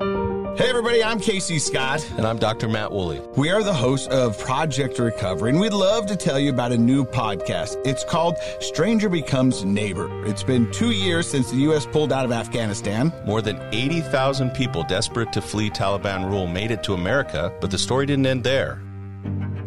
Hey, everybody, I'm Casey Scott. And I'm Dr. Matt Woolley. We are the hosts of Project Recovery, and we'd love to tell you about a new podcast. It's called Stranger Becomes Neighbor. It's been two years since the U.S. pulled out of Afghanistan. More than 80,000 people desperate to flee Taliban rule made it to America, but the story didn't end there.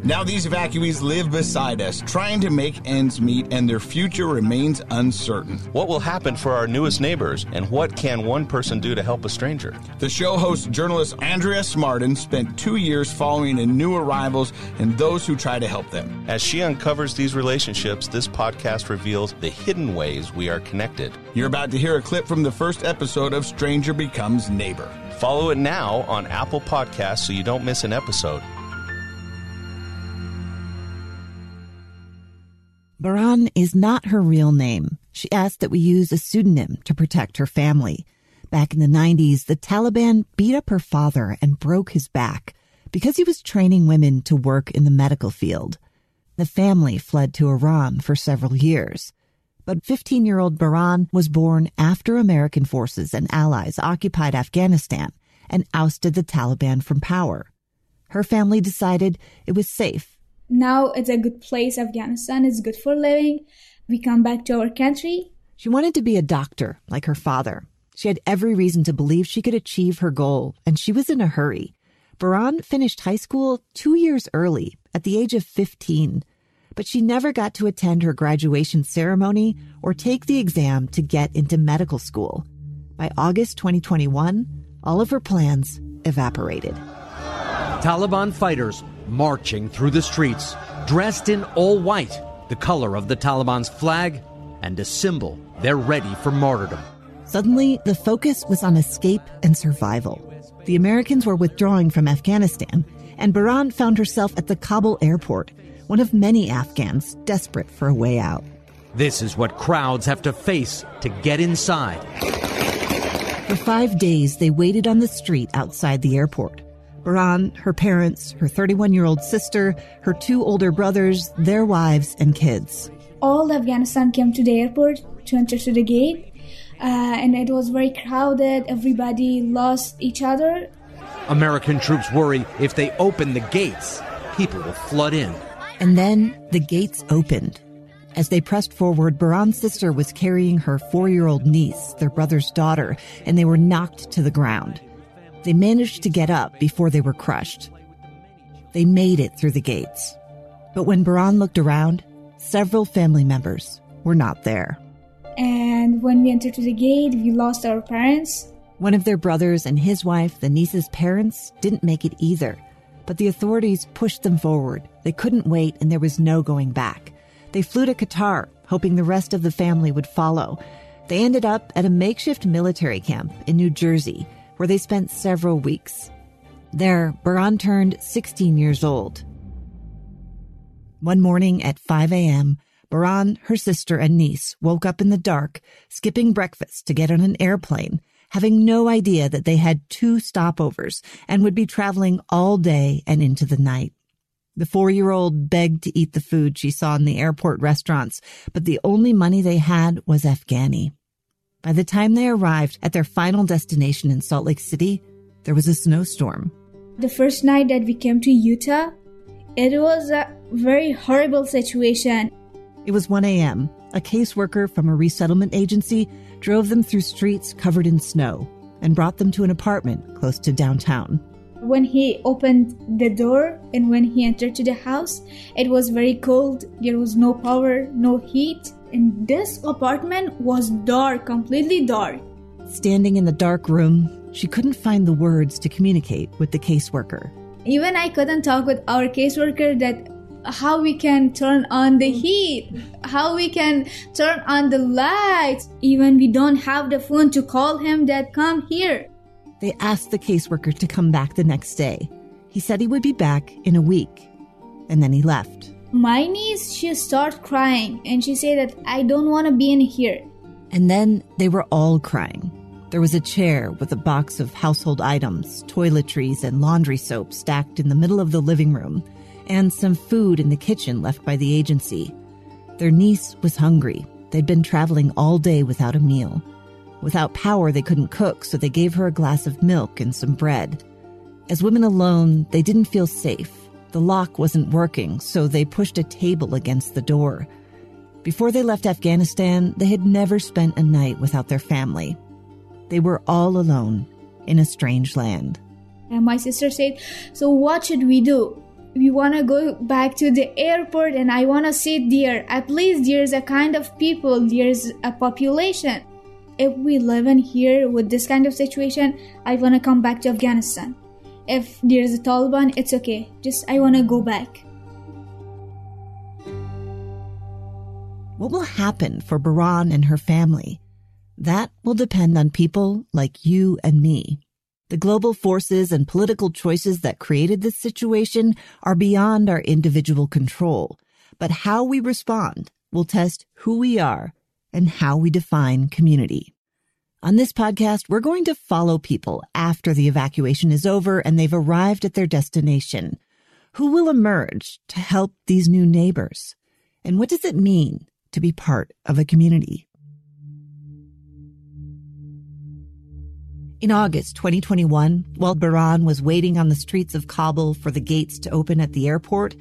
Now these evacuees live beside us, trying to make ends meet, and their future remains uncertain. What will happen for our newest neighbors, and what can one person do to help a stranger? The show host, journalist Andrea Smardon, spent two years following in new arrivals and those who try to help them. As she uncovers these relationships, this podcast reveals the hidden ways we are connected. You're about to hear a clip from the first episode of Stranger Becomes Neighbor. Follow it now on Apple Podcasts so you don't miss an episode. Baran is not her real name. She asked that we use a pseudonym to protect her family. Back in the 90s, the Taliban beat up her father and broke his back because he was training women to work in the medical field. The family fled to Iran for several years. But 15 year old Baran was born after American forces and allies occupied Afghanistan and ousted the Taliban from power. Her family decided it was safe now it's a good place. Afghanistan is good for living. We come back to our country. She wanted to be a doctor like her father. She had every reason to believe she could achieve her goal, and she was in a hurry. Baran finished high school two years early, at the age of 15, but she never got to attend her graduation ceremony or take the exam to get into medical school. By August 2021, all of her plans evaporated. Taliban fighters marching through the streets, dressed in all white, the color of the Taliban's flag, and a symbol they're ready for martyrdom. Suddenly, the focus was on escape and survival. The Americans were withdrawing from Afghanistan, and Baran found herself at the Kabul airport, one of many Afghans desperate for a way out. This is what crowds have to face to get inside. For five days, they waited on the street outside the airport. Baran, her parents, her 31 year old sister, her two older brothers, their wives, and kids. All Afghanistan came to the airport to enter to the gate, uh, and it was very crowded. Everybody lost each other. American troops worry if they open the gates, people will flood in. And then the gates opened. As they pressed forward, Baran's sister was carrying her four year old niece, their brother's daughter, and they were knocked to the ground. They managed to get up before they were crushed. They made it through the gates. But when Baran looked around, several family members were not there. And when we entered to the gate, we lost our parents. One of their brothers and his wife, the niece's parents, didn't make it either. But the authorities pushed them forward. They couldn't wait, and there was no going back. They flew to Qatar, hoping the rest of the family would follow. They ended up at a makeshift military camp in New Jersey where they spent several weeks. There, Baran turned 16 years old. One morning at 5 a.m., Baran, her sister, and niece woke up in the dark, skipping breakfast to get on an airplane, having no idea that they had two stopovers and would be traveling all day and into the night. The four year old begged to eat the food she saw in the airport restaurants, but the only money they had was Afghani. By the time they arrived at their final destination in Salt Lake City, there was a snowstorm. The first night that we came to Utah, it was a very horrible situation. It was 1 a.m. A caseworker from a resettlement agency drove them through streets covered in snow and brought them to an apartment close to downtown. When he opened the door and when he entered to the house, it was very cold. There was no power, no heat and this apartment was dark, completely dark. Standing in the dark room, she couldn't find the words to communicate with the caseworker. Even I couldn't talk with our caseworker that how we can turn on the heat, how we can turn on the lights. Even we don't have the phone to call him that come here. They asked the caseworker to come back the next day. He said he would be back in a week, and then he left my niece she started crying and she said that i don't want to be in here. And then they were all crying. There was a chair with a box of household items toiletries and laundry soap stacked in the middle of the living room and some food in the kitchen left by the agency. Their niece was hungry. They'd been traveling all day without a meal. Without power, they couldn't cook, so they gave her a glass of milk and some bread. As women alone, they didn't feel safe. The lock wasn't working, so they pushed a table against the door. Before they left Afghanistan, they had never spent a night without their family. They were all alone in a strange land. And my sister said, So what should we do? We want to go back to the airport and I want to sit there. At least there's a kind of people, there's a population. If we live in here with this kind of situation, I want to come back to Afghanistan. If there's a Taliban, it's okay. Just I want to go back. What will happen for Baran and her family? That will depend on people like you and me. The global forces and political choices that created this situation are beyond our individual control. But how we respond will test who we are and how we define community. On this podcast, we're going to follow people after the evacuation is over and they've arrived at their destination. Who will emerge to help these new neighbors? And what does it mean to be part of a community? In August 2021, while Baran was waiting on the streets of Kabul for the gates to open at the airport,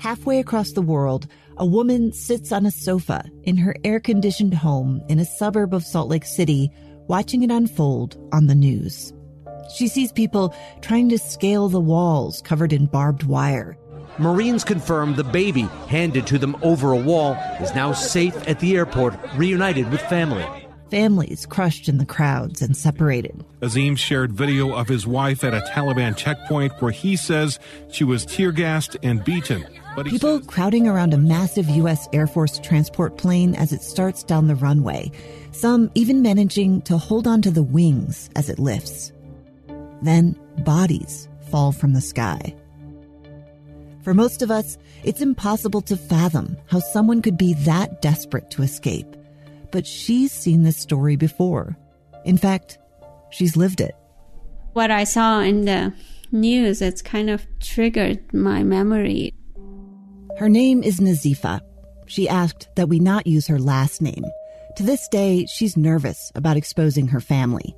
halfway across the world, a woman sits on a sofa in her air conditioned home in a suburb of Salt Lake City, watching it unfold on the news. She sees people trying to scale the walls covered in barbed wire. Marines confirm the baby handed to them over a wall is now safe at the airport, reunited with family families crushed in the crowds and separated. Azim shared video of his wife at a Taliban checkpoint where he says she was tear gassed and beaten. But People says, crowding around a massive U.S. Air Force transport plane as it starts down the runway, some even managing to hold onto the wings as it lifts. Then bodies fall from the sky. For most of us, it's impossible to fathom how someone could be that desperate to escape but she's seen this story before. In fact, she's lived it. What I saw in the news, it's kind of triggered my memory. Her name is Nazifa. She asked that we not use her last name. To this day, she's nervous about exposing her family.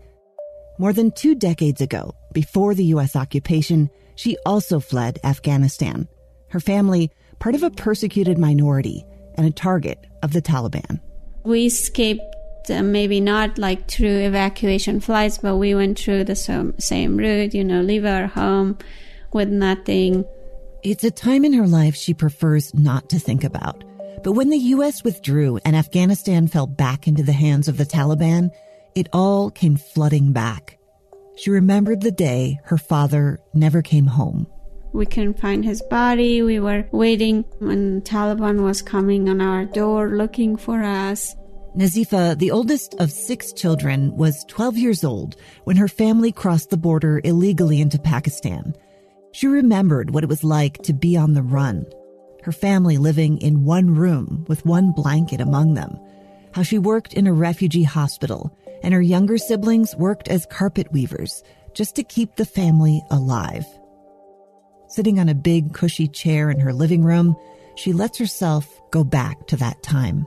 More than two decades ago, before the U.S. occupation, she also fled Afghanistan. Her family, part of a persecuted minority and a target of the Taliban. We escaped uh, maybe not like through evacuation flights, but we went through the same, same route, you know, leave our home with nothing. It's a time in her life she prefers not to think about. But when the U.S. withdrew and Afghanistan fell back into the hands of the Taliban, it all came flooding back. She remembered the day her father never came home. We couldn't find his body. We were waiting when Taliban was coming on our door looking for us. Nazifa, the oldest of six children, was 12 years old when her family crossed the border illegally into Pakistan. She remembered what it was like to be on the run. Her family living in one room with one blanket among them. How she worked in a refugee hospital and her younger siblings worked as carpet weavers just to keep the family alive. Sitting on a big, cushy chair in her living room, she lets herself go back to that time.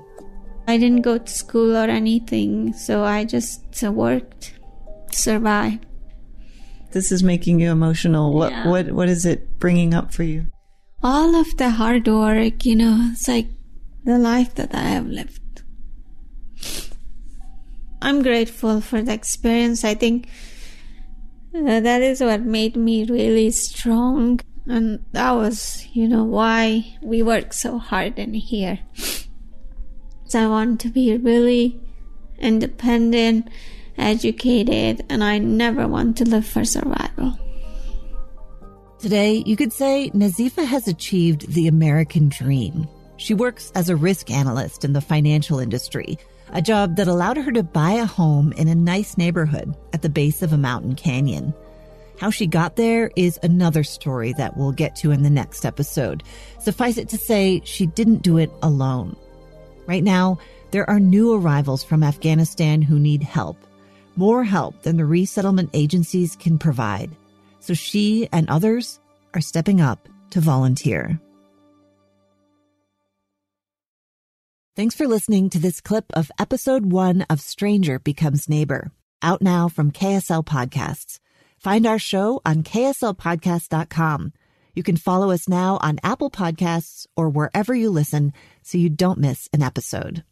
I didn't go to school or anything, so I just uh, worked, survived. This is making you emotional. What yeah. what what is it bringing up for you? All of the hard work, you know, it's like the life that I have lived. I'm grateful for the experience. I think uh, that is what made me really strong. And that was, you know, why we work so hard in here. So I want to be really independent, educated, and I never want to live for survival. Today, you could say Nazifa has achieved the American dream. She works as a risk analyst in the financial industry, a job that allowed her to buy a home in a nice neighborhood at the base of a mountain canyon. How she got there is another story that we'll get to in the next episode. Suffice it to say, she didn't do it alone. Right now, there are new arrivals from Afghanistan who need help, more help than the resettlement agencies can provide. So she and others are stepping up to volunteer. Thanks for listening to this clip of episode one of Stranger Becomes Neighbor, out now from KSL Podcasts. Find our show on kslpodcast.com. You can follow us now on Apple Podcasts or wherever you listen so you don't miss an episode.